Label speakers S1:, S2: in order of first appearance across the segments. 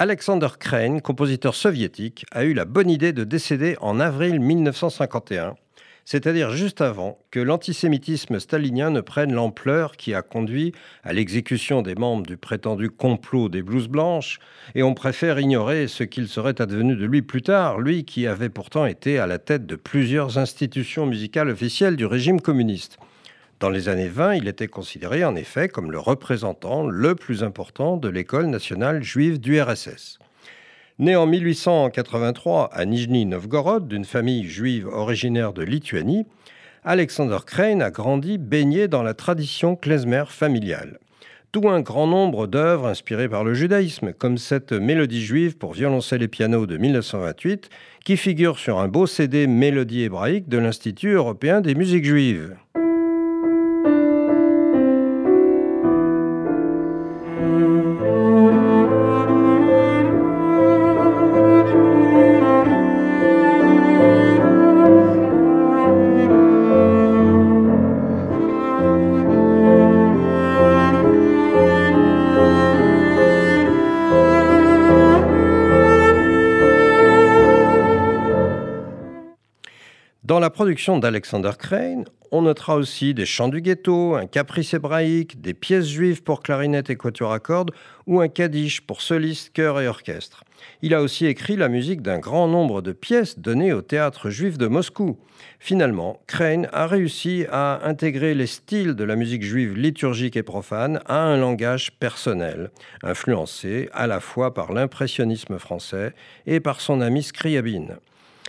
S1: Alexander Crane, compositeur soviétique, a eu la bonne idée de décéder en avril 1951 c'est-à-dire juste avant que l'antisémitisme stalinien ne prenne l'ampleur qui a conduit à l'exécution des membres du prétendu complot des blouses blanches, et on préfère ignorer ce qu'il serait advenu de lui plus tard, lui qui avait pourtant été à la tête de plusieurs institutions musicales officielles du régime communiste. Dans les années 20, il était considéré en effet comme le représentant le plus important de l'école nationale juive du RSS. Né en 1883 à Nijni Novgorod, d'une famille juive originaire de Lituanie, Alexander Crane a grandi baigné dans la tradition klezmer familiale. Tout un grand nombre d'œuvres inspirées par le judaïsme, comme cette mélodie juive pour violoncelle et piano de 1928, qui figure sur un beau CD Mélodie hébraïque de l'Institut européen des musiques juives. Dans la production d'Alexander Crane, on notera aussi des chants du ghetto, un caprice hébraïque, des pièces juives pour clarinette et quatuor à cordes ou un kaddish pour soliste, chœur et orchestre. Il a aussi écrit la musique d'un grand nombre de pièces données au théâtre juif de Moscou. Finalement, Crane a réussi à intégrer les styles de la musique juive liturgique et profane à un langage personnel, influencé à la fois par l'impressionnisme français et par son ami Scriabine.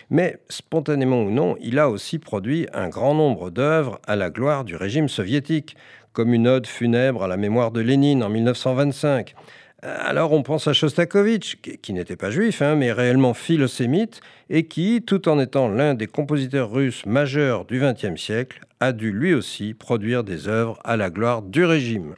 S1: Mais, spontanément ou non, il a aussi produit un grand nombre d'œuvres à la gloire du régime soviétique, comme une ode funèbre à la mémoire de Lénine en 1925. Alors on pense à Shostakovich, qui, n'était pas juif, hein, mais réellement philosémite, et qui, tout en étant l'un des compositeurs russes majeurs du XXe siècle, a dû lui aussi produire des œuvres à la gloire du régime.